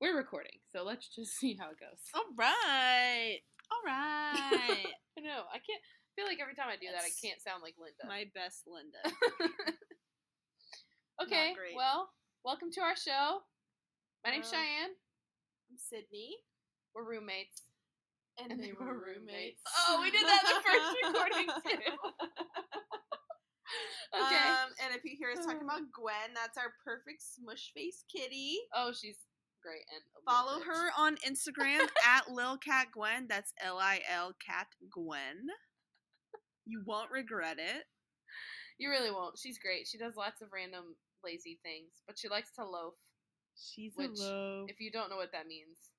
We're recording, so let's just see how it goes. All right. All right. I know. I can't I feel like every time I do that, I That's can't sound like Linda. My best Linda. okay, great. well, welcome to our show. My name's Cheyenne. I'm Sydney. We're roommates. And, they were roommates. Oh, we did that in the first recording, too. Okay. Um, and if you hear us talking about Gwen, that's our perfect smush face kitty. oh, she's great and Follow her on Instagram at Lil Cat Gwen. That's L I L Cat Gwen. You won't regret it. You really won't. She's great. She does lots of random lazy things, but she likes to loaf. She's Which, a low. If you don't know what that means,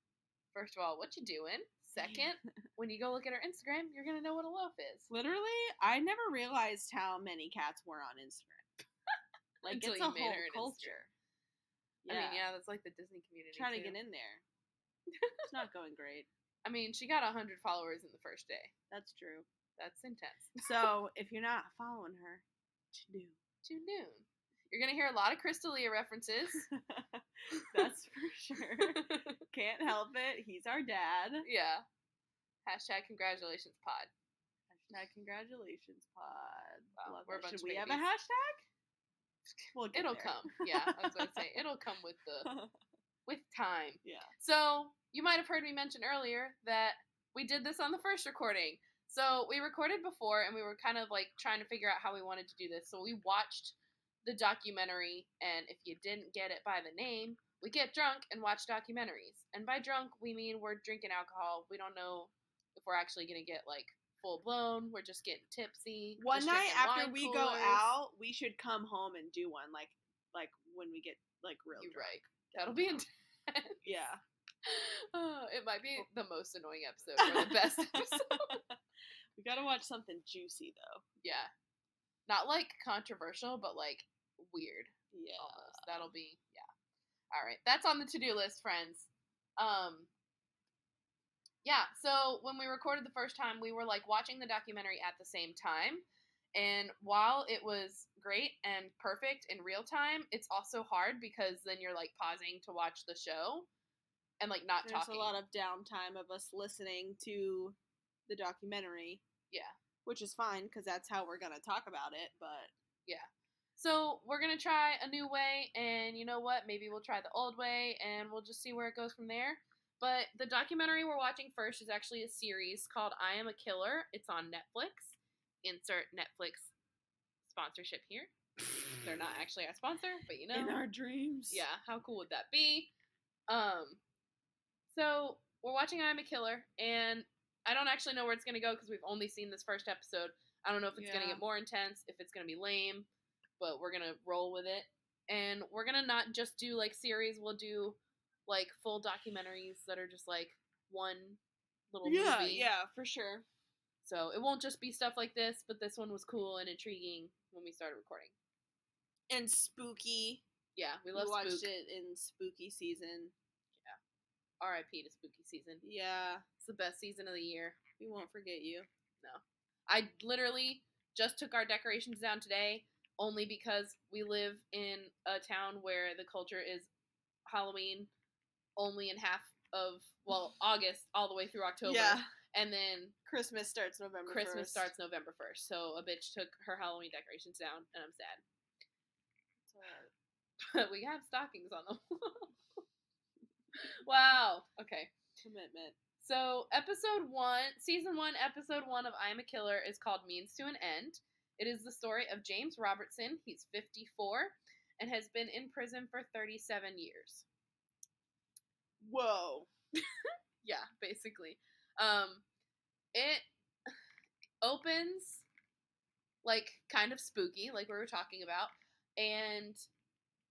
first of all, what you doing? Second, when you go look at her Instagram, you're gonna know what a loaf is. Literally, I never realized how many cats were on Instagram. Like Until it's a whole her culture. I mean, yeah, that's like the Disney community. Trying to get in there. It's not going great. I mean, she got hundred followers in the first day. That's true. That's intense. So if you're not following her. To noon. You're gonna hear a lot of Crystalia references. That's for sure. Can't help it. He's our dad. yeah. Hashtag congratulations pod. Hashtag congratulations, pod. Wow, we're a bunch Should we have a hashtag? We'll It'll there. come. Yeah, I was gonna say it'll come with the with time. yeah. So you might have heard me mention earlier that we did this on the first recording. So we recorded before and we were kind of like trying to figure out how we wanted to do this. So we watched the documentary and if you didn't get it by the name, we get drunk and watch documentaries. And by drunk we mean we're drinking alcohol. We don't know if we're actually gonna get like full blown. We're just getting tipsy. One night after we go out, we should come home and do one like like when we get like real You're drunk. right. That'll be intense. Yeah. Oh, it might be the most annoying episode or the best episode. we gotta watch something juicy though. Yeah. Not like controversial, but like weird Yeah. almost. That'll be yeah. All right. That's on the to-do list, friends. Um Yeah, so when we recorded the first time, we were like watching the documentary at the same time. And while it was great and perfect in real time, it's also hard because then you're like pausing to watch the show and like not There's talking. There's a lot of downtime of us listening to the documentary, yeah. which is fine because that's how we're gonna talk about it. But yeah. So we're gonna try a new way, and you know what? Maybe we'll try the old way, and we'll just see where it goes from there. But the documentary we're watching first is actually a series called "I Am a Killer." It's on Netflix. Insert Netflix sponsorship here. They're not actually our sponsor, but you know, in our dreams, yeah, how cool would that be? Um, so we're watching I'm a Killer, and I don't actually know where it's gonna go because we've only seen this first episode. I don't know if it's gonna get more intense, if it's gonna be lame, but we're gonna roll with it. And we're gonna not just do like series. We'll do like full documentaries that are just like one little yeah, movie. yeah, for sure. So it won't just be stuff like this, but this one was cool and intriguing when we started recording. And spooky. Yeah, we We, watched spook. it in spooky season. Yeah. R.I.P. to spooky season. Yeah, It's the best season of the year. we won't forget you. No, I literally just took our decorations down today only because we live in a town where the culture is Halloween only in half of well August all the way through October, Yeah, and then Christmas starts November. Christmas 1st. starts November first. So a bitch took her Halloween decorations down, and I'm sad. But we have stockings on the wall. wow. Okay. Commitment. So, episode one, season one, episode one of I'm a Killer is called Means to an End. It is the story of James Robertson. He's 54 and has been in prison for 37 years. Whoa. Yeah, basically. Um, it opens like kind of spooky, like we were talking about, and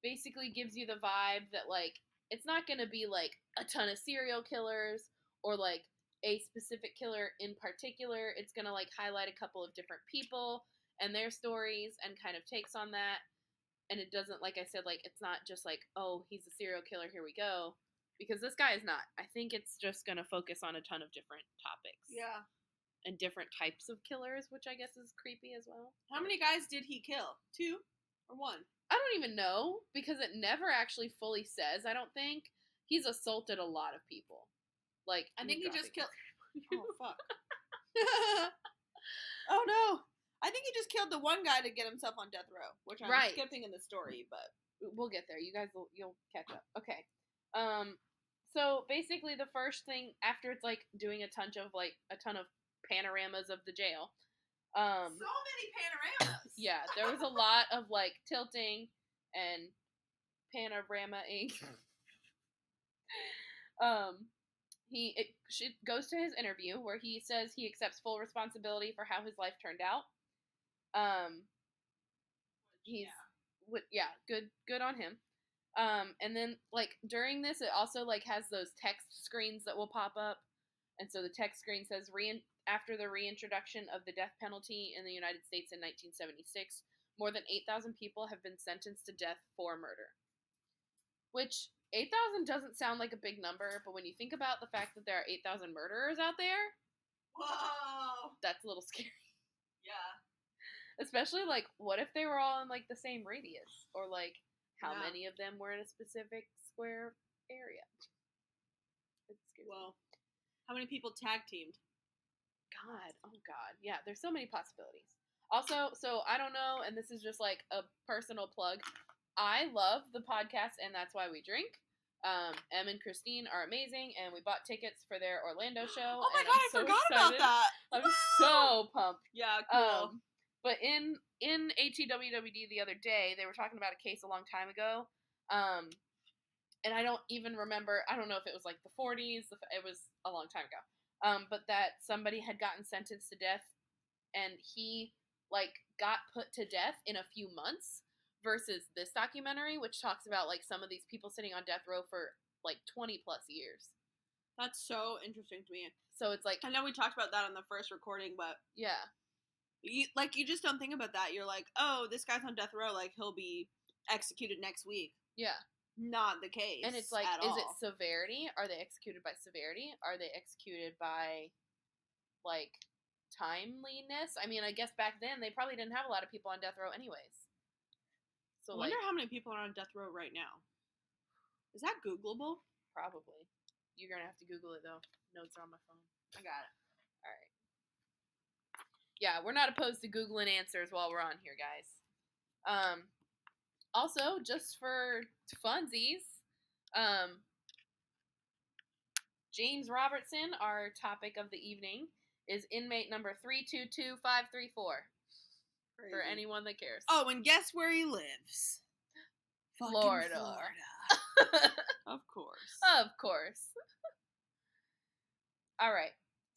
basically gives you the vibe that like it's not gonna be like a ton of serial killers or like a specific killer in particular. It's gonna like highlight a couple of different people and their stories and kind of takes on that. And it doesn't, like I said, like it's not just like, oh, he's a serial killer, here we go. Because this guy is not. I think it's just gonna focus on a ton of different topics Yeah. and different types of killers, which I guess is creepy as well. How many guys did he kill? Two or one? I don't even know because it never actually fully says. I don't think he's assaulted a lot of people. Like I think he just killed. Oh fuck. oh no. I think he just killed the one guy to get himself on death row, which I'm Right. skipping in the story, but we'll get there. You guys will you'll catch up. Okay. Um so basically the first thing after it's like doing a ton of like a ton of panoramas of the jail. Um so many panoramas. yeah, there was a lot of like tilting and panorama ink. um he it, she goes to his interview where he says he accepts full responsibility for how his life turned out. Um he's what yeah good good on him um and then like during this it also like has those text screens that will pop up and so the text screen says Rein- after the reintroduction of the death penalty in the united states in 1976 more than 8000 people have been sentenced to death for murder which 8000 doesn't sound like a big number but when you think about the fact that there are 8000 murderers out there Whoa. that's a little scary Yeah. Especially like, what if they were all in like the same radius, or like how Yeah. many of them were in a specific square area? It scares me. Well, how many people tag teamed? God, oh God, yeah. There's so many possibilities. Also, so I don't know, and this is just like a personal plug. I love the podcast, and that's why we drink. Um, Em and Christine are amazing, and we bought tickets for their Orlando show. Oh my god, I'm I so forgot excited. about that. I'm Wow. so pumped. Yeah, cool. Um, but in in ATWWD the other day, they were talking about a case a long time ago. Um, and I don't even remember. I don't know if it was like the 40s. It was a long time ago. Um, but that somebody had gotten sentenced to death, and he like got put to death in a few months. Versus this documentary, which talks about like some of these people sitting on death row for like 20 plus years. That's so interesting to me. So it's like, I know we talked about that on the first recording, but yeah, you, like you just don't think about that. You're like, oh, this guy's on death row, like he'll be executed next week. yeah. Not the case. And it's like, is all. it severity? Are they executed by severity? Are they executed by like timeliness? I mean, I guess back then they probably didn't have a lot of people on death row, anyways. So I wonder like, how many people are on death row right now. Is that Googleable? probably you're gonna have to Google it though. Notes are on my phone. I got it. Yeah, we're not opposed to googling answers while we're on here, guys. Um, also, just for funsies, um, James Robertson, our topic of the evening, is inmate number three two two five three four. For anyone that cares. Oh, and guess where he lives? Florida. Florida. Of course. Of course. All right.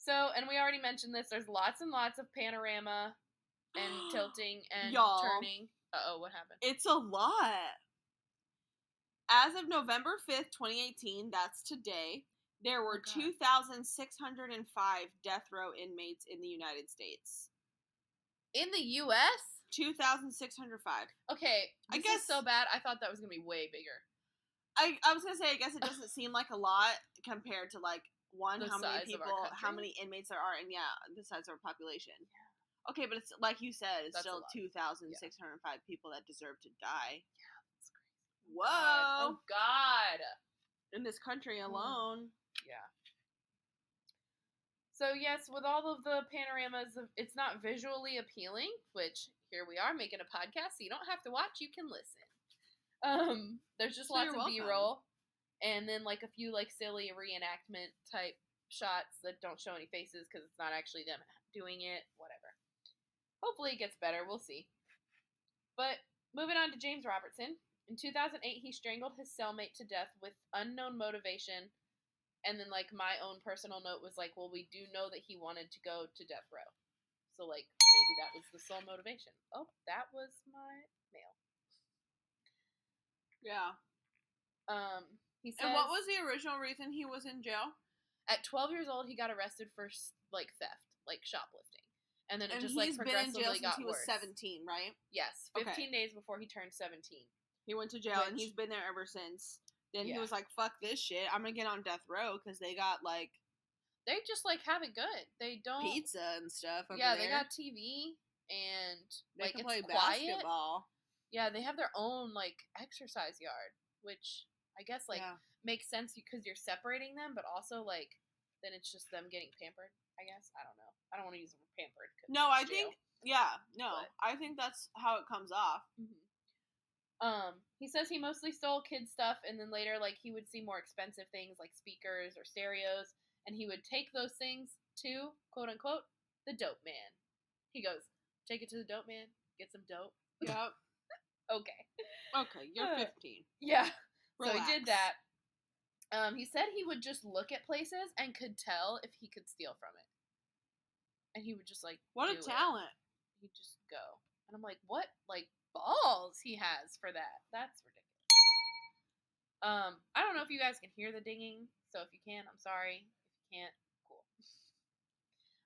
So, and we already mentioned this. There's lots and lots of panorama and tilting and Y'all. turning. Uh oh, what happened? It's a lot. As of November 5th, 2018, that's today, there were Oh, 2,605 death row inmates in the United States. In the U.S. 2,605. Okay, I guess- so bad. I thought that was gonna be way bigger. I, I was gonna say, I guess it doesn't seem like a lot compared to like one, The how many size of our people, how many inmates there are, and yeah, the size of our population. Okay, but it's like you said, it's That's still lot. two thousand six hundred five people that deserve to die. yeah That's crazy. Whoa! God. Oh God. In this country Mm. alone, Yeah. So yes, with all of the panoramas, of, it's not visually appealing. Which here we are making a podcast, so you don't have to watch; you can listen. Um, there's just So lots of welcome. B-roll, and then like a few like silly reenactment type shots that don't show any faces because it's not actually them doing it. Whatever. Hopefully, it gets better. We'll see. But moving on to James Robertson. In 2008, he strangled his cellmate to death with unknown motivation and then like my own personal note was like well we do know that he wanted to go to death row so like maybe that was the sole motivation oh that was my mail yeah. um he says And what was the original reason he was in jail? at 12 years old he got arrested for like theft like shoplifting and then it And just like been in jail progressively since got he was worse seventeen, right? yes Okay. 15 days before he turned 17 He went to jail and he's been there ever since. Then he was like, "Fuck this shit! I'm gonna get on death row because they got like they just like have it good they don't pizza and stuff." Over yeah there. they got tv and They like can it's play quiet basketball. Yeah, they have their own like exercise yard, which I guess like yeah. makes sense because you're separating them, but also like then it's just them getting pampered. I guess I don't know. I don't want to use the word pampered. 'cause No, I jail. think yeah, no, But- I think that's how it comes off. Mhm. Um, he says he mostly stole kids' stuff, and then later, like he would see more expensive things like speakers or stereos, and he would take those things to quote unquote the dope man. He goes, "Take it to the dope man, get some dope." Yep. Okay, Okay, you're Uh, 15. yeah. So he did that. Um, he said he would just look at places and could tell if he could steal from it, and he would just like What a it. talent. He'd just go, and I'm like, what like balls he has for that? That's ridiculous. Um, I don't know if you guys can hear the dinging, so if you can, I'm sorry. If you can't, cool.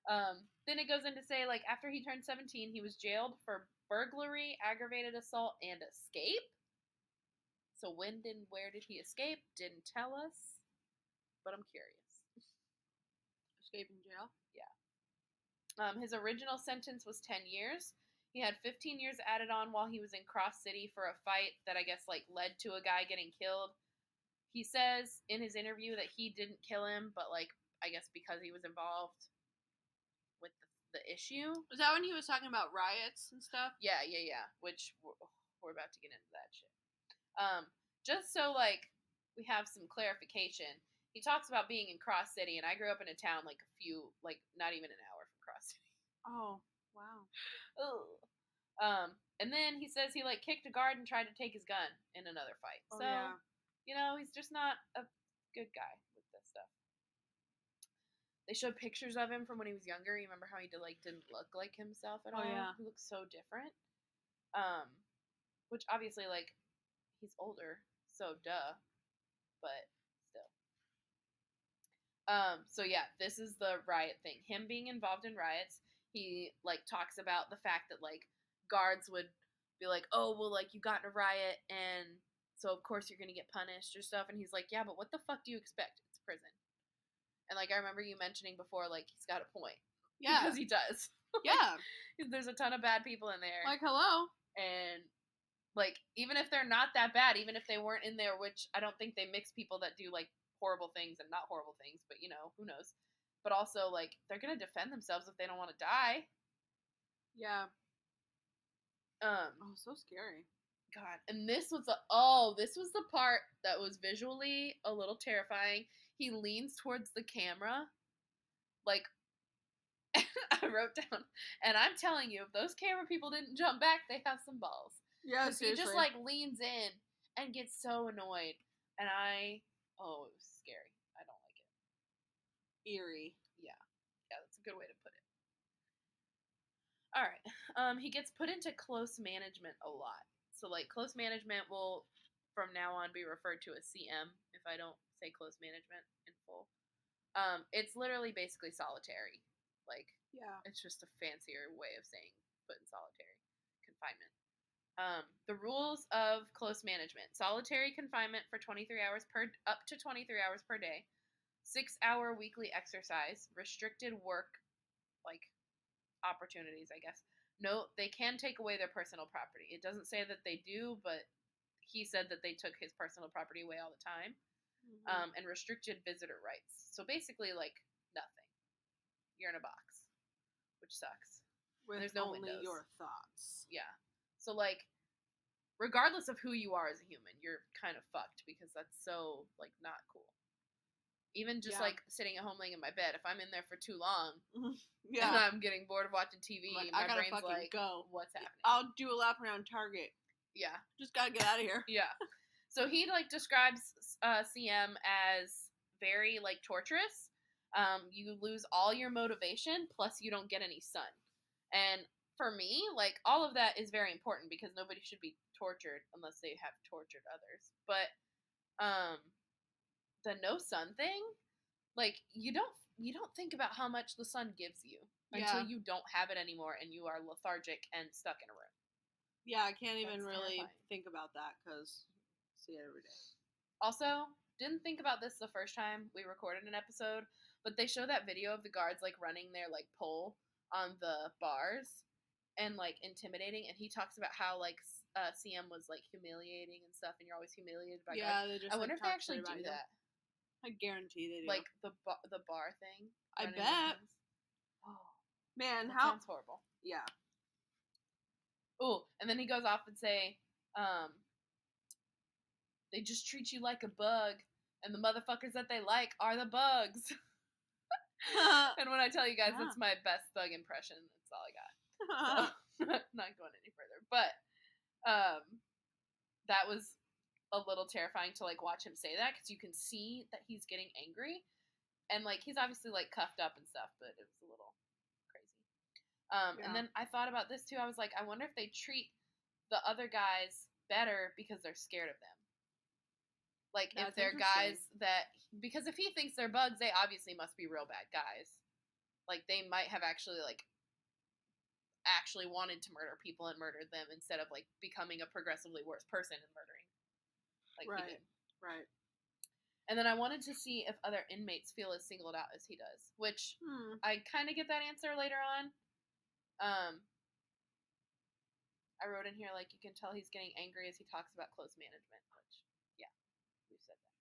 Um, then it goes in to say like after he turned 17, he was jailed for burglary, aggravated assault, and escape. So when did where did he escape? Didn't tell us, but I'm curious. Escaping jail. Yeah. Um, his original sentence was 10 years. He had 15 years added on while he was in Cross City for a fight that I guess like led to a guy getting killed. He says in his interview that he didn't kill him, but like I guess because he was involved with the, the issue. Was that when he was talking about riots and stuff? Yeah, yeah, yeah. Which we're, we're about to get into that shit. Um, just so like we have some clarification. He talks about being in Cross City, and I grew up in a town like a few, like not even an hour from Cross City. Oh, wow. Ugh. Um, and then he says he like kicked a guard and tried to take his gun in another fight. Oh, so yeah. you know he's just not a good guy with this stuff. They showed pictures of him from when he was younger. You remember how he did, like didn't look like himself at Oh, all? yeah. He looks so different. Um, which obviously like he's older, so duh. But still. Um, so yeah, this is the riot thing. Him being involved in riots, he like talks about the fact that like guards would be like, "Oh, well like you got in a riot and so of course you're going to get punished or stuff." And he's like, "Yeah, but what the fuck do you expect? It's prison." And like I remember you mentioning before like he's got a point. Yeah. Because he does. yeah. There's a ton of bad people in there Like, hello. and like even if they're not that bad even if they weren't in there which i don't think they mix people that do like horrible things and not horrible things but you know who knows but also like they're gonna defend themselves if they don't want to die Yeah. um Oh, so scary. god and this was the oh this was the part that was visually a little terrifying he leans towards the camera like i wrote down and i'm telling you if those camera people didn't jump back they have some balls Yeah, 'Cause he just like leans in and gets so annoyed, and I oh it was scary. I don't like it. eerie. Yeah, yeah, that's a good way to put it. All right, um, he gets put into close management a lot. So like close management will from now on be referred to as CM if I don't say close management in full. Um, it's literally basically solitary. Like Yeah. it's just a fancier way of saying put in solitary confinement. Um, the rules of close management: solitary confinement for 23 hours per up to 23 hours per day, six hour weekly exercise, restricted work, like opportunities, I guess. No, they can take away their personal property. It doesn't say that they do, but he said that they took his personal property away all the time. Mm-hmm. Um, and restricted visitor rights. So basically, like nothing. You're in a box, which sucks. With there's no only windows. your thoughts. Yeah. So like regardless of who you are as a human, you're kind of fucked because that's so like not cool. Even just Yeah. like sitting at home laying in my bed, if I'm in there for too long and Yeah. I'm getting bored of watching TV, Like, my I gotta brain's fucking like, go. what's happening? I'll do a lap around Target. yeah, Just gotta get out of here. yeah. So he like describes uh, CM as very like torturous. Um, you lose all your motivation, plus you don't get any sun. And for me, like all of that is very important because nobody should be tortured unless they have tortured others. But um, the no sun thing, like you don't you don't think about how much the sun gives you until you don't have it anymore and you are lethargic and stuck in a room. Yeah, I can't even That's really terrifying. think about that because see it every day. Also, didn't think about this the first time we recorded an episode, but they show that video of the guards like running their like pole on the bars and like intimidating and he talks about how like uh, CM was like humiliating and stuff, and you're always humiliated by guys. yeah, they just. I like, wonder if they actually do that, I guarantee they do. like the ba- the bar thing. I bet. Oh, man, that how? sounds horrible. Yeah. Oh, and then he goes off and say, um, they just treat you like a bug, and the motherfuckers that they like are the bugs. and when I tell you guys, Yeah. it's my best thug impression. That's all I got. So, not going any further, but um, that was a little terrifying to like watch him say that because you can see that he's getting angry, and like he's obviously like cuffed up and stuff, but it was a little crazy. Um, Yeah. And then I thought about this too. I was like, I wonder if they treat the other guys better because they're scared of them. Like if they're guys that because if he thinks they're bugs, they obviously must be real bad guys. Like they might have actually like actually wanted to murder people and murdered them instead of like becoming a progressively worse person and murdering. Like he Right. did. right. And then I wanted to see if other inmates feel as singled out as he does, which Hmm. I kind of get that answer later on. Um, I wrote in here like you can tell he's getting angry as he talks about close management, which yeah, we said that.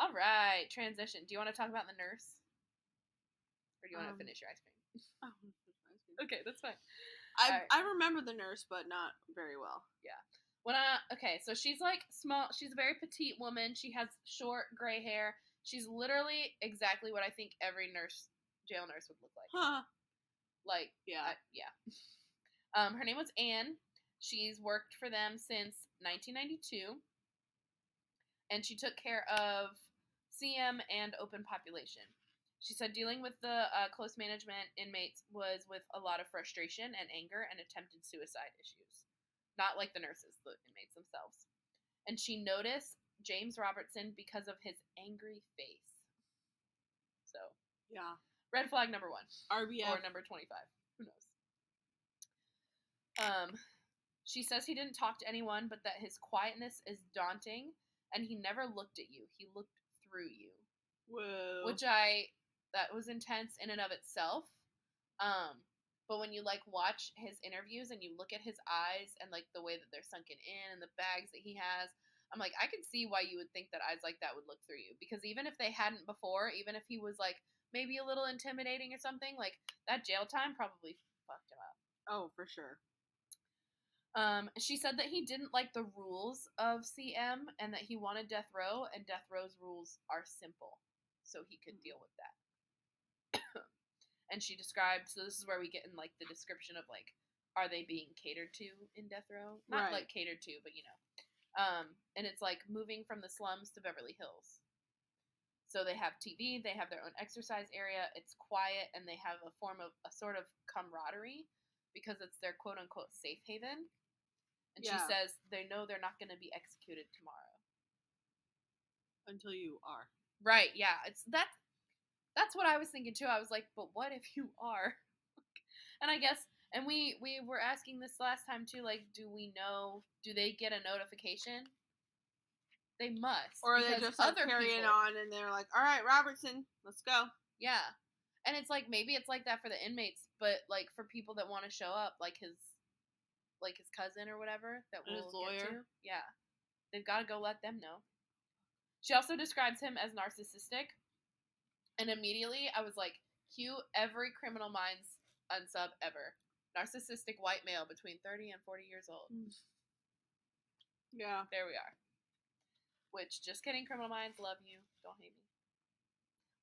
All right, transition. Do you want to talk about the nurse, or do you want to Um, finish your ice cream? Oh, Okay, that's fine. I Alright. I remember the nurse, but not very well. Yeah. When I okay, so she's like small. She's a very petite woman. She has short gray hair. She's literally exactly what I think every nurse, jail nurse, would look like. Huh. Like Yeah. I, yeah. Um, her name was Anne. She's worked for them since 1992, and she took care of CM and open population. She said dealing with the uh, close management inmates was with a lot of frustration and anger and attempted suicide issues. Not like the nurses, the inmates themselves. And she noticed James Robertson because of his angry face. So, yeah. red flag number one RBF. or number 25 who knows um she says he didn't talk to anyone but that his quietness is daunting and he never looked at you he looked through you Whoa. which i that was intense in and of itself um but when you like watch his interviews and you look at his eyes and like the way that they're sunken in and the bags that he has i'm like i can see why you would think that eyes like that would look through you because even if they hadn't before even if he was like maybe a little intimidating or something like that jail time probably fucked him up oh, for sure. um, she said that he didn't like the rules of CM and that he wanted death row, and death row's rules are simple, so he could deal with that. And she described, so this is where we get in like the description of like, are they being catered to in death row? Not Right. like catered to, but you know. Um, and it's like moving from the slums to Beverly Hills. So they have TV, they have their own exercise area. It's quiet, and they have a form of a sort of camaraderie because it's their quote unquote safe haven. And she says they know they're not going to be executed tomorrow. Until you are. Right? Yeah. It's that. That's what I was thinking too. I was like, but what if you are? and I guess, and we we were asking this last time too. Like, do we know? Do they get a notification? They must. Or are they just like other carrying people- on and they're like, all right, Robertson, let's go. Yeah. And it's like maybe it's like that for the inmates, but like for people that want to show up, like his like his cousin or whatever that And we'll lawyer. to. Yeah. They've got to go let them know. She also describes him as narcissistic. And immediately I was like, cue every criminal minds unsub ever. Narcissistic white male between 30 and 40 years old. Mm. Yeah. There we are. Which, just kidding, Criminal Minds, love you. Don't hate me.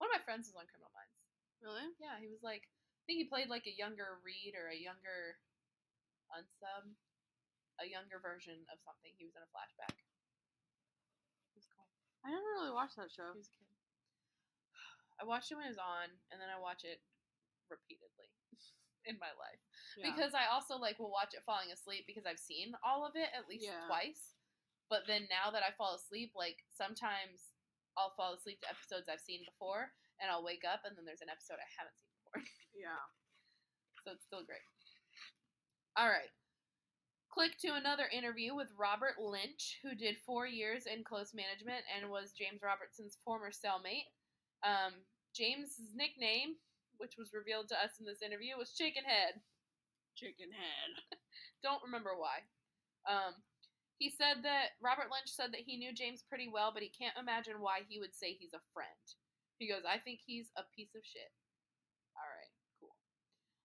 One of my friends was on Criminal Minds. Really? Yeah, he was like, I think he played like a younger Reid or a younger unsub, a younger version of something. He was in a flashback. It was cool. I never really watched that show. He was a kid. I watched it when it was on, and then I watch it repeatedly in my life Yeah. because I also like will watch it falling asleep because I've seen all of it at least Yeah. twice. But then now that I fall asleep, like sometimes I'll fall asleep to episodes I've seen before, and I'll wake up and then there's an episode I haven't seen before. yeah. so it's still great. All right. Click to another interview with Robert Lynch, who did four years in close management and was James Robertson's former cellmate. Um, James's nickname, which was revealed to us in this interview, was Chicken Head. Chicken head. Don't remember why. Um, he said that Robert Lynch said that he knew James pretty well, but he can't imagine why he would say he's a friend. He goes, I think he's a piece of shit. All right, cool.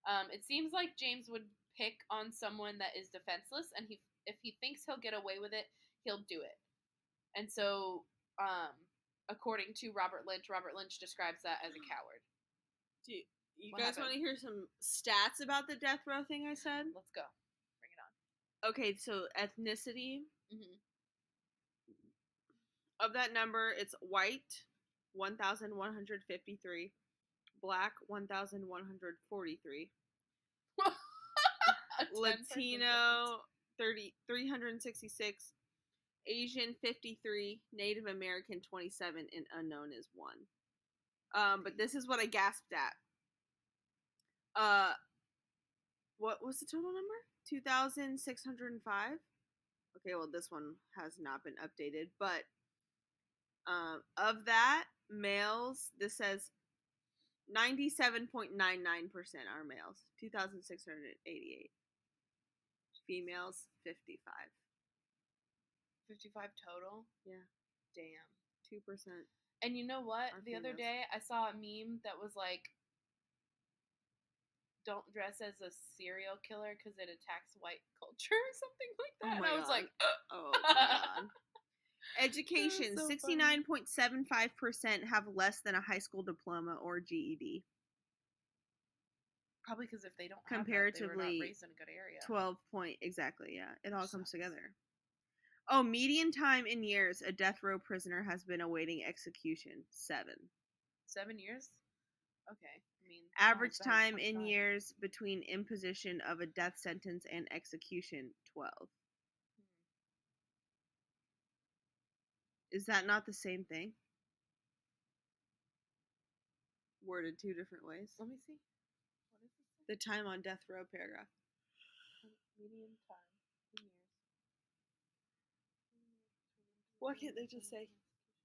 Um, it seems like James would pick on someone that is defenseless, and he if he thinks he'll get away with it, he'll do it. And so, um, according to Robert Lynch, Robert Lynch describes that as a coward. Do you, you guys want to hear some stats about the death row thing I said? Let's go. Bring it on. Okay, so ethnicity hmm of that number, it's white, 1,153, black, 1,143, Latino, 30, 366, Asian, 53, Native American, 27, and unknown is 1. Um, but this is what I gasped at. Uh, what was the total number? 2,605? Okay, well, this one has not been updated, but um, of that, males, this says 97.99% are males, 2,688. Females, 55. 55 total? Yeah. Damn. 2%. And you know what? The other day I saw a meme that was like, don't dress as a serial killer because it attacks white culture or something like Oh that. and I was God. like, Oh, my God. Education so 69.75% have less than a high school diploma or GED. probably because if they don't have that, they were Comparatively, not raised in a good area. 12 point exactly yeah it all comes together oh median time in years a death row prisoner has been awaiting execution seven Seven years? Okay. I mean, average as bad as time in 25. years between imposition of a death sentence and execution 12 hmm. is that not the same thing worded two different ways Let me see. What is the time on death row paragraph Median time in years. Why can't they just say-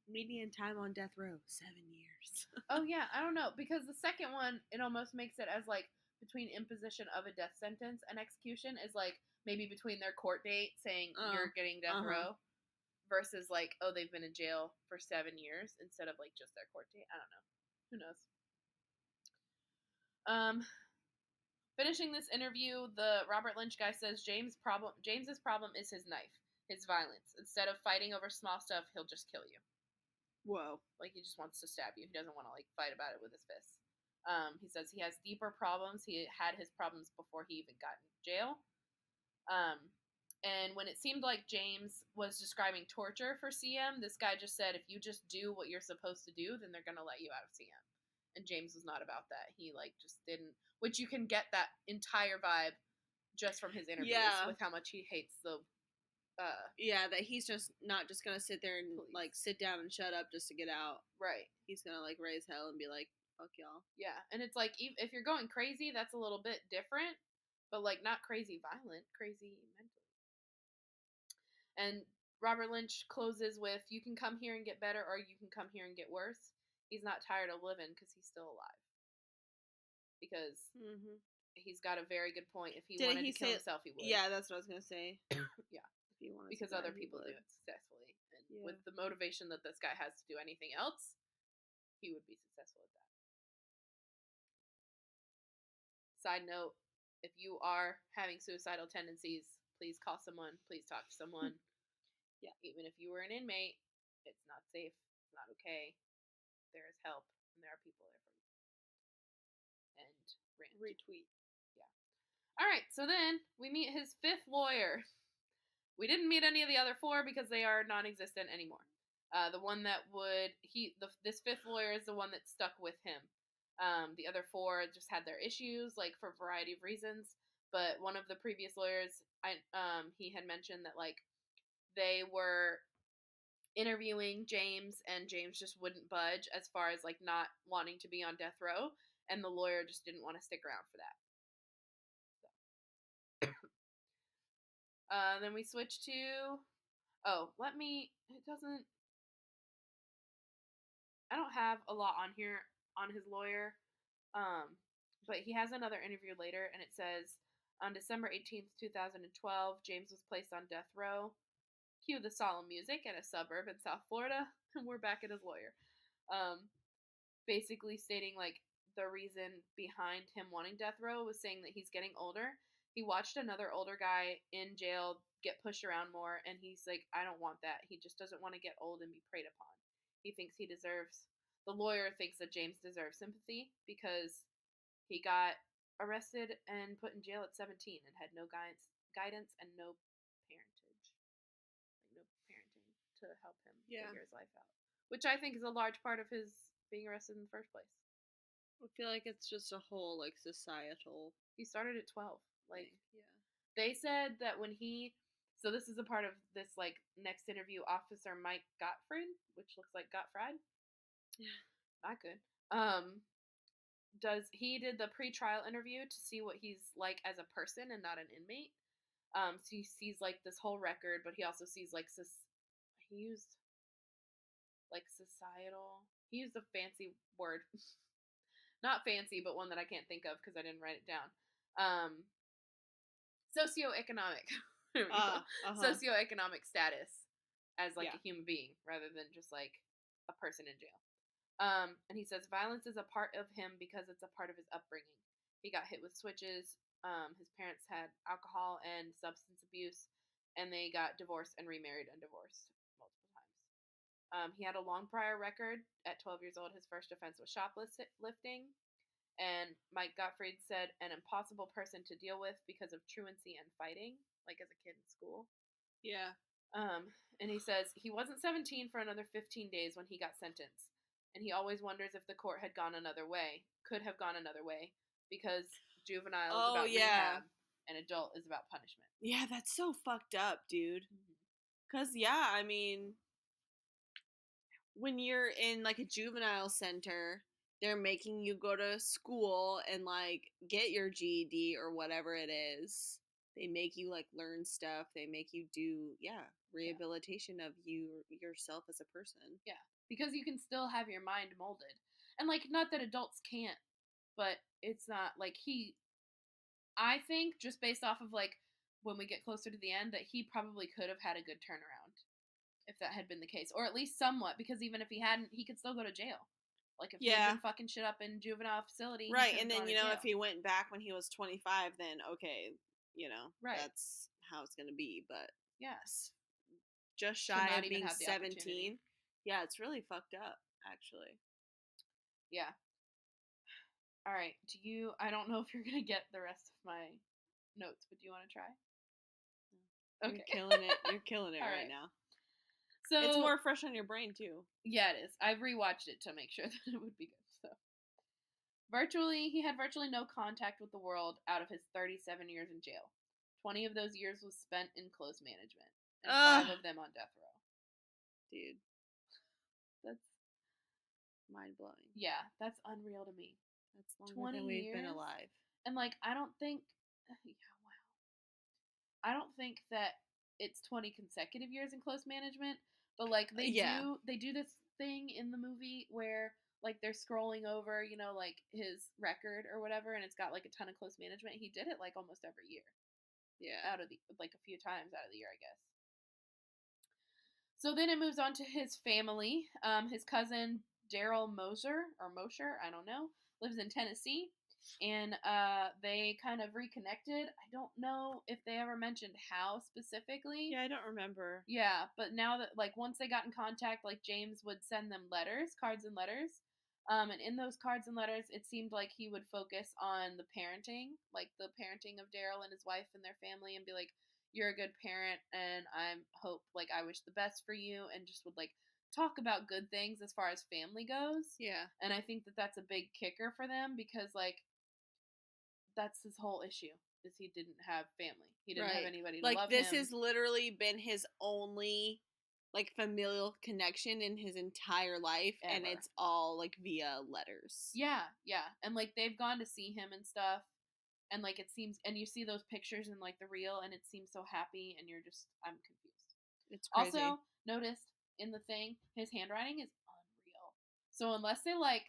median time on death row seven years Oh yeah, I don't know because the second one it almost makes it as like between imposition of a death sentence and execution is like maybe between their court date saying Uh, you're getting death uh-huh. row versus like oh they've been in jail for seven years instead of like just their court date. I don't know. Who knows? Um, finishing this interview, the Robert Lynch guy says James problem James's problem is his knife, his violence. Instead of fighting over small stuff, he'll just kill you. whoa Like he just wants to stab you. He doesn't want to like fight about it with his fists. Um, he says he has deeper problems. He had his problems before he even got in jail. Um, and when it seemed like James was describing torture for CM, this guy just said, if you just do what you're supposed to do, then they're gonna let you out of CM. And James was not about that. He like just didn't. Which you can get that entire vibe just from his interviews Yeah. with how much he hates the. Uh, Yeah, that he's just not just gonna sit there and like sit down and shut up just to get out. right. He's gonna like raise hell and be like, "Fuck y'all." Yeah, and it's like if you're going crazy, that's a little bit different, but like not crazy violent, crazy mentally. And Robert Lynch closes with, "You can come here and get better, or you can come here and get worse." He's not tired of living because he's still alive. Because Mm-hmm. he's got a very good point. If he Didn't wanted he to kill say- himself, he would. Yeah, that's what I was gonna say. Yeah. You want because other people do it successfully, and Yeah. with the motivation that this guy has to do anything else, he would be successful at that. Side note: If you are having suicidal tendencies, please call someone. Please talk to someone. Yeah. Even if you were an inmate, it's not safe. It's not okay. There is help, and there are people there for you. And rant. retweet. Yeah. All right, so then we meet his fifth lawyer. We didn't meet any of the other four because they are non-existent anymore. Uh, the one that would he the this fifth lawyer is the one that stuck with him. Um, the other four just had their issues, like for a variety of reasons. But one of the previous lawyers, I um, he had mentioned that like they were interviewing James, and James just wouldn't budge as far as like not wanting to be on death row, and the lawyer just didn't want to stick around for that. Uh, then we switch to. Oh, let me. It doesn't. I don't have a lot on here on his lawyer, um, but he has another interview later, and it says On December 18th, 2012, James was placed on death row. Cue the solemn music at a suburb in South Florida, and we're back at his lawyer. Um, basically stating like the reason behind him wanting death row was saying that he's getting older. He watched another older guy in jail get pushed around more, and he's like, I don't want that. He just doesn't want to get old and be preyed upon. He thinks he deserves. The lawyer thinks that James deserves sympathy because he got arrested and put in jail at 17 and had no guidance, guidance and no parentage, like no parenting to help him Yeah. figure his life out. Which I think is a large part of his being arrested in the first place. I feel like it's just a whole like societal He started at 12. Like. Yeah. they said that when he so this is a part of this like next interview officer mike gottfried which looks like gottfried Yeah. not good um does he did the pre-trial interview to see what he's like as a person and not an inmate um so he sees like this whole record but he also sees like this he used like societal he used a fancy word not fancy but one that i can't think of because i didn't write it down um socioeconomic There we go. Ah, uh-huh. socioeconomic status as like Yeah. a human being rather than just like a person in jail. Um, and he says violence is a part of him because it's a part of his upbringing. He got hit with switches. Um, his parents had alcohol and substance abuse, and they got divorced and remarried and divorced multiple times. Um, he had a long prior record. At 12 years old, his first offense was shoplifting. And Mike Gottfried said, an impossible person to deal with because of truancy and fighting, like as a kid in school. yeah. Um, and he says he wasn't 17 for another 15 days when he got sentenced. And he always wonders if the court had gone another way, could have gone another way, because juvenile is Oh, about yeah. rehab and adult is about punishment. Yeah, that's so fucked up, dude. Cause yeah, I mean, when you're in like a juvenile center, they're making you go to school and like get your GED or whatever it is. They make you like learn stuff. They make you do yeah rehabilitation of you yourself as a person. Yeah, because you can still have your mind molded. And like not that adults can't, but it's not like he I think just based off of like when we get closer to the end that he probably could have had a good turnaround if that had been the case. Or at least somewhat, because even if he hadn't, he could still go to jail. Like if Yeah. been fucking shit up in juvenile facility. right, and then you know if he went back when he was 25, then okay, you know Right. that's how it's gonna be. But Yes. just shy of being have the opportunity. 17. Yeah, it's really fucked up, actually. Yeah. All right. Do you I don't know if you're gonna get the rest of my notes, but do you wanna try? Okay. You're killing it. You're killing it right right. now. So it's more fresh on your brain too. Yeah, it is. I've rewatched it to make sure that it would be good. So, virtually, he had virtually no contact with the world out of his 37 years in jail. 20 of those years was spent in close management, and five of them on death row. Dude, That's mind blowing. yeah, that's unreal to me. That's longer 20 than we've been years? alive. And like, I don't think, yeah, wow. I don't think that it's 20 consecutive years in close management, but like they Yeah. do, they do this thing in the movie where like they're scrolling over, you know, like his record or whatever, and it's got like a ton of close management. He did it like almost every year Yeah. out of the like a few times out of the year, I guess. So then it moves on to his family. Um, his cousin Daryl Moser or Mosher, I don't know, lives in Tennessee, and uh, they kind of reconnected. I don't know if they ever mentioned how specifically. Yeah, I don't remember. Yeah, but now that like once they got in contact, like James would send them letters, cards and letters. Um, and in those cards and letters, it seemed like he would focus on the parenting, like the parenting of Daryl and his wife and their family, and be like, "You're a good parent, and I hope like I wish the best for you," and just would like talk about good things as far as family goes. Yeah. And I think that that's a big kicker for them because like that's his whole issue is he didn't have family. He didn't have anybody to Like love this him. has literally been his only like familial connection in his entire life and it's all like via letters. Yeah, yeah. And like they've gone to see him and stuff. And like it seems and you see those pictures in like the reel and it seems so happy and you're just I'm confused. It's crazy. Also, noticed in the thing, his handwriting is unreal. So unless they like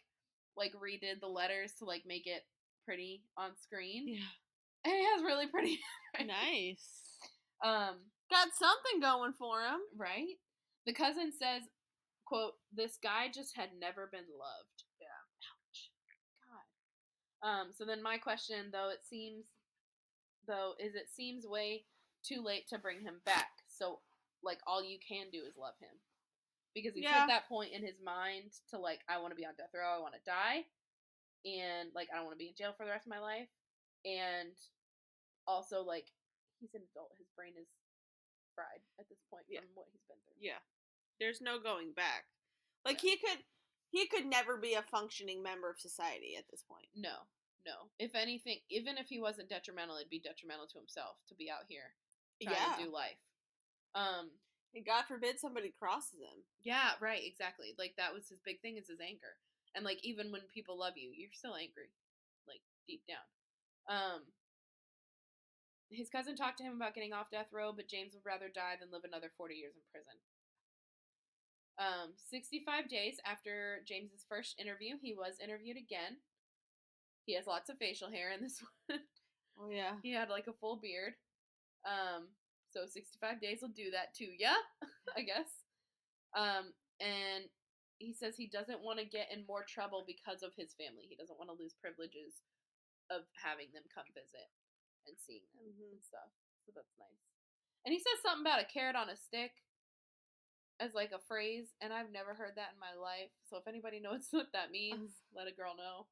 like redid the letters to like make it pretty on screen, yeah. And he has really pretty nice. um Got something going for him. right? The cousin says, quote, this guy just had never been loved. Yeah. Ouch. God. Um, so then my question though it seems though is it seems way too late to bring him back. So like all you can do is love him. Because he's Yeah. hit that point in his mind to like I want to be on death row, I want to die and like I don't want to be in jail for the rest of my life and also like he's an adult, his brain is fried at this point Yeah. from what he's been through. Yeah. There's no going back. Like Yeah. he could he could never be a functioning member of society at this point. No, no. If anything, even if he wasn't detrimental, it'd be detrimental to himself to be out here trying yeah. to do life. Um, and God forbid somebody crosses him. yeah, right, exactly. Like that was his big thing is his anger. And like even when people love you, you're still angry. Like deep down. Um his cousin talked to him about getting off death row, but James would rather die than live another 40 years in prison. Um, 65 days after James's first interview, he was interviewed again. He has lots of facial hair in this one. Oh yeah. he had like a full beard. Um, so 65 days will do that to ya, I guess. Um, and he says he doesn't want to get in more trouble because of his family. He doesn't want to lose privileges of having them come visit and seeing them Mhm. and stuff. So that's nice. And he says something about a carrot on a stick as like a phrase, and I've never heard that in my life. So if anybody knows what that means, let a girl know.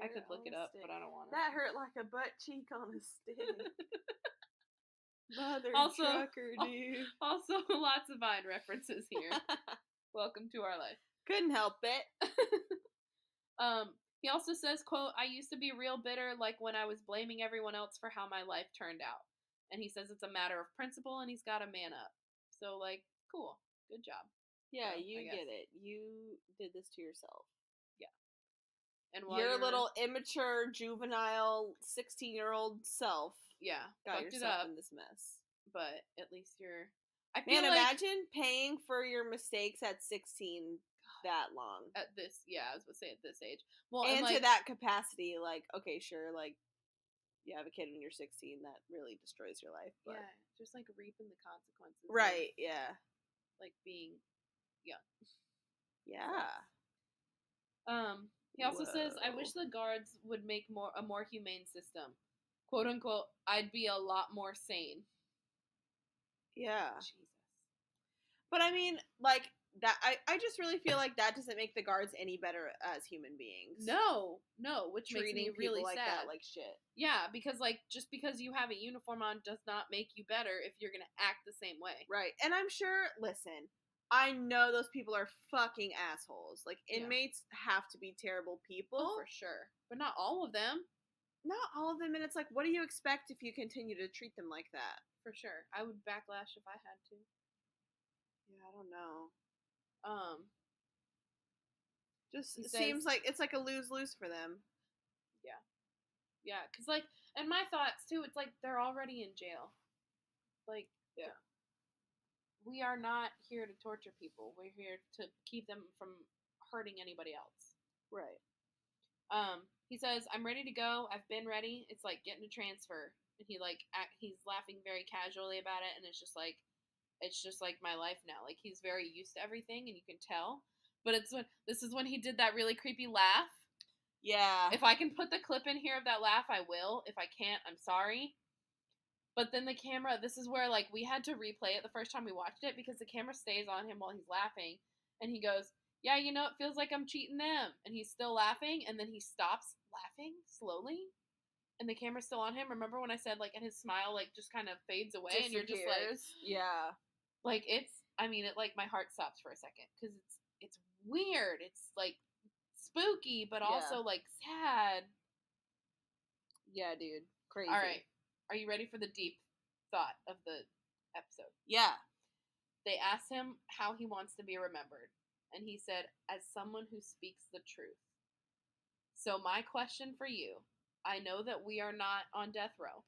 I could look it up, but I don't want to. That hurt like a butt cheek on a stick. Mother Also- trucker, dude. Also, lots of Vine references here. Welcome to our life. Couldn't help it. Um, he also says, "quote I used to be real bitter, like when I was blaming everyone else for how my life turned out." And he says it's a matter of principle, and he's got a man up. So, like, cool, good job. Yeah, So, you get it. You did this to yourself. Yeah. And while Your you're- little immature, juvenile, sixteen-year-old self yeah got yourself up, in this mess. but at least you're. I feel Man, like imagine paying for your mistakes at sixteen that long. at this, yeah, I was gonna say at this age. Well, and and, like, to that capacity, like, okay, sure, like you have a kid when you're 16, that really destroys your life. But yeah, just like reaping the consequences. of, right, yeah, like being young. yeah. Um, he also says, "I wish the guards would make more a more humane system, quote unquote. I'd be a lot more sane." Yeah. But I mean, like that I, I just really feel like that doesn't make the guards any better as human beings. No, no, which treating makes me people really like sad. that like shit. yeah, because like just because you have a uniform on does not make you better if you're gonna act the same way. Right. And I'm sure listen, I know those people are fucking assholes. Like Yeah. inmates have to be terrible people. Oh, for sure, but not all of them. Not all of them and it's like what do you expect if you continue to treat them like that? For sure, I would backlash if I had to. Yeah, I don't know. Um, Just He says- seems like it's like a lose lose for them. yeah, Yeah. cause like, and my thoughts too. It's like they're already in jail. Like, Yeah. we are not here to torture people. We're here to keep them from hurting anybody else. Right. Um, he says, "I'm ready to go. I've been ready. It's like getting a transfer." And he like act, he's laughing very casually about it, and it's just like, it's just like my life now. Like he's very used to everything, and you can tell. But it's when this is when he did that really creepy laugh. Yeah. If I can put the clip in here of that laugh, I will. If I can't, I'm sorry. But then the camera, this is where like we had to replay it the first time we watched it because the camera stays on him while he's laughing, and he goes, "Yeah, you know, it feels like I'm cheating them," and he's still laughing, and then he stops laughing slowly, and the camera's still on him. Remember when I said like, and his smile like just kind of fades away, and you're just like, Yeah. Like it's. I mean, it like my heart stops for a second because it's it's weird. It's like spooky, but Yeah. also like sad. Yeah, dude. Crazy. All right. Are you ready for the deep thought of the episode? Yeah. They asked him how he wants to be remembered, and he said, as someone who speaks the truth. So, my question for you I know that we are not on death row.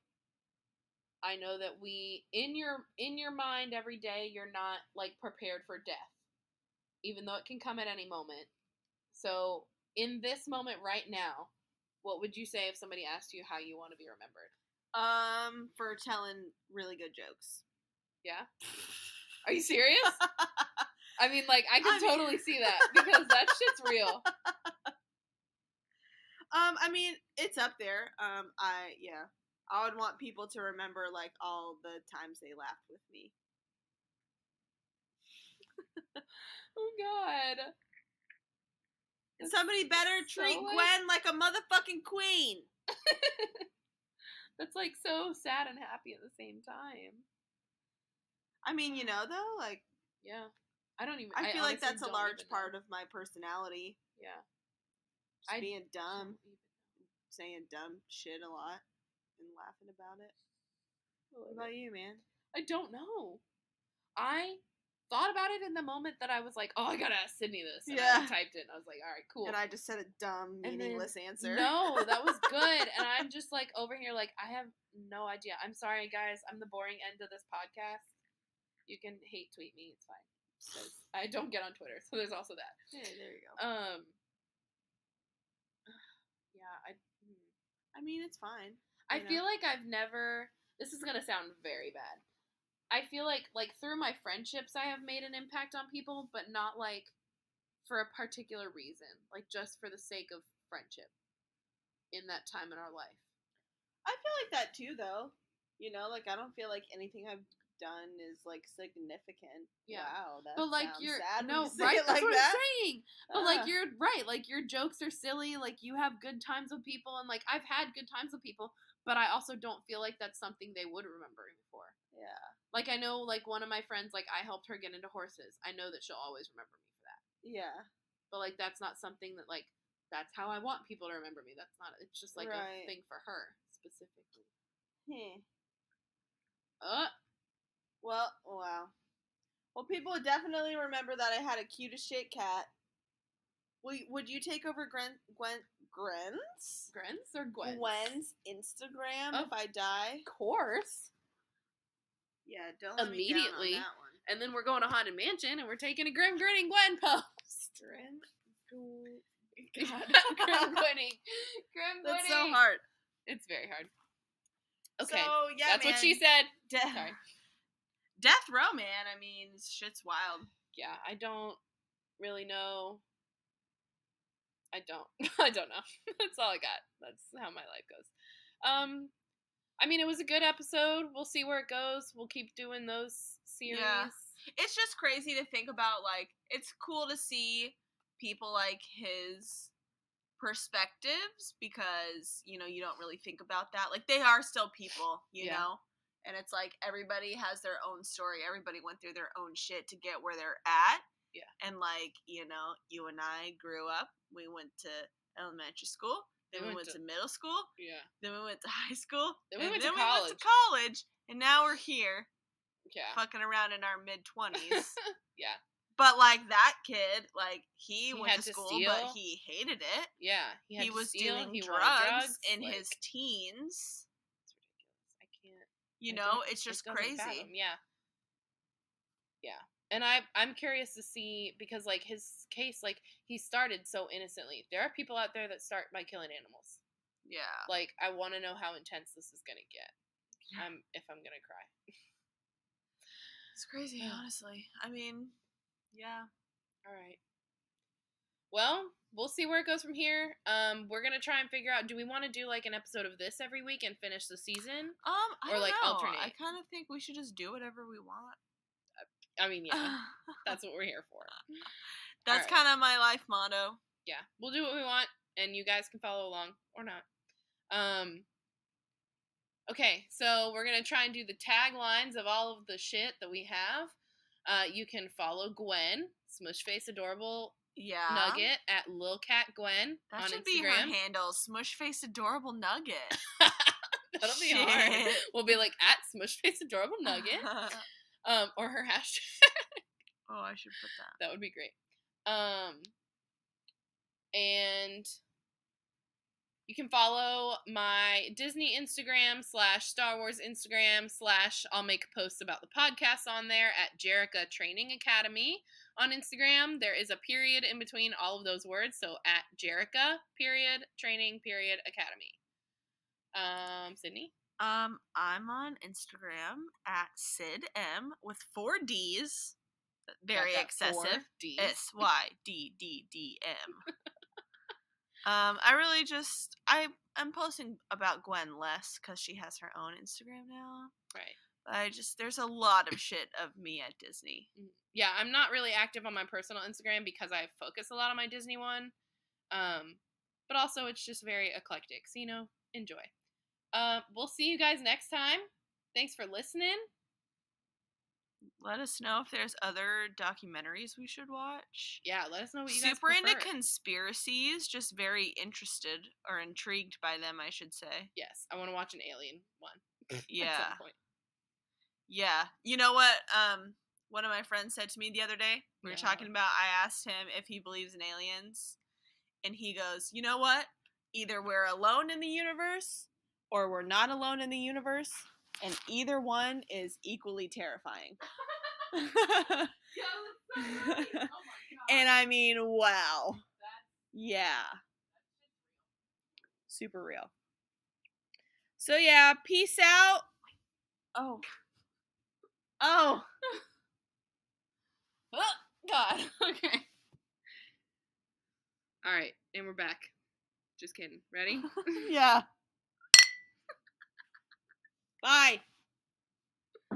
I know that we in your in your mind every day you're not like prepared for death even though it can come at any moment. So, in this moment right now, what would you say if somebody asked you how you want to be remembered? Um, for telling really good jokes. Yeah. Are you serious? I mean, like, I can I mean- totally see that because that shit's real. Um, I mean, it's up there. Um, I yeah, I would want people to remember like all the times they laughed with me. Oh God. And somebody better so, treat like- Gwen like a motherfucking queen. That's like so sad and happy at the same time. I mean, you know though, like Yeah. I don't even. I feel like that's a large even know. part of my personality. Yeah. Just I being dumb, saying dumb shit a lot, and laughing about it. What about you, man? I don't know. I thought about it in the moment that I was like, "Oh, I gotta ask Sydney this." And I Yeah. typed it, and I was like, "All right, cool." And I just said a dumb, And then- meaningless answer. No, that was good. and I'm just like over here, like I have no idea. I'm sorry, guys. I'm the boring end of this podcast. You can hate tweet me. It's fine. I don't get on Twitter, so there's also that. Hey, there you go. Um. Yeah, I. hmm. I mean, it's fine. I know? feel like I've never. This is gonna sound very bad. I feel like like through my friendships, I have made an impact on people, but not like for a particular reason, like just for the sake of friendship in that time in our life. I feel like that too, though. You know, like I don't feel like anything I've done is like significant. Yeah. Wow, that But like you're no you right, it that's like what that. I'm saying. But like uh-huh. you're right, like your jokes are silly, like you have good times with people, and like I've had good times with people, but I also don't feel like that's something they would remember me for. yeah, Like I know, like one of my friends, like I helped her get into horses. I know that she'll always remember me for that. yeah, But like that's not something that like that's how I want people to remember me. That's not. It's just like a thing for her specifically. Hmm. Uh, Well, wow. Well, people would definitely remember that I had a cute as shit cat. You- would you take over Gwen, Gwen, Gwen's? Gwen's or Gwen? Gwen's Instagram Of if I die? Of course. Yeah, don't let me down on Immediately. And then we're going to Haunted Mansion and we're taking a Grim Grinning Gwen post. God. Grim Grinning. Grim That's so hard. It's very hard. Okay. So yeah, that's what she said. De- Sorry. Death row, man. I mean, shit's wild. Yeah, I don't really know. I don't. I don't know. That's all I got. That's how my life goes. Um, I mean, it was a good episode. We'll see where it goes. We'll keep doing those series. Yeah. It's just crazy to think about. Like, it's cool to see people like his perspectives because you know you don't really think about that. Like, they are still people, you Yeah. know. And it's like everybody has their own story. Everybody went through their own shit to get where they're at. Yeah. And like, you know, you and I grew up. We went to elementary school. Then We we went went to- to middle school. Yeah. Then we went to high school. Then we went to then we went college. to college. And now we're here Yeah. fucking around in our mid 20s. Yeah. but like that kid, like he, He went to to school, but he hated it. Yeah. He, to was steal, doing he drugs, drugs in like, his teens. It's ridiculous. I can't. You I know, it's just doesn't crazy. fathom, Yeah. Yeah. And I I'm curious to see because like his case like he started so innocently. There are people out there that start by killing animals. Yeah. Like I want to know how intense this is going to get. I'm if I'm going to cry. It's crazy, Yeah. honestly. I mean, yeah. All right. Well, we'll see where it goes from here. Um we're going to try and figure out do we want to do like an episode of this every week and finish the season? Um, I Or, like, know. I kind of think we should just do whatever we want. I mean, yeah. that's what we're here for. That's Alright. kind of my life motto. yeah, we'll do what we want, and you guys can follow along or not. Um. Okay, so we're gonna try and do the taglines of all of the shit that we have. Uh, you can follow Gwen, Smushface Adorable Yeah. Nugget at Lil Cat Gwen That on should be her handle. Smush face adorable nugget. That'll be hard. We'll be like at Smushface Adorable Nugget, um, or her hashtag. oh, I should put that. That would be great. Um, and you can follow my Disney Instagram slash Star Wars Instagram slash I'll make posts about the podcast on there at Jerica Training Academy on Instagram. There is a period in between all of those words, so at Jerica period training period academy. Um, Sydney. Um, I'm on Instagram at Sid M with four D's. Very Got that excessive. four Ds. S Y D D D M. Um, I really just I I'm posting about Gwen less because she has her own Instagram now. Right. I just there's a lot of shit of me at Disney. Yeah, I'm not really active on my personal Instagram because I focus a lot on my Disney one. Um, but also it's just very eclectic. So you know, enjoy. Uh, we'll see you guys next time. Thanks for listening. Let us know if there's other documentaries we should watch. Yeah, let us know what you guys Super into conspiracies, just very interested or intrigued by them, I should say. yes, I want to watch an alien one. at Yeah. some point. Yeah. You know what? Um, one of my friends said to me the other day, we were Yeah. talking about, I asked him if he believes in aliens, and he goes, You know what? Either we're alone in the universe or we're not alone in the universe, and either one is equally terrifying. and I mean, wow. Yeah. Super real. So, yeah, peace out. Oh. Oh. Oh, God. Okay. All right, and we're back. Just kidding. Ready? yeah. Bye.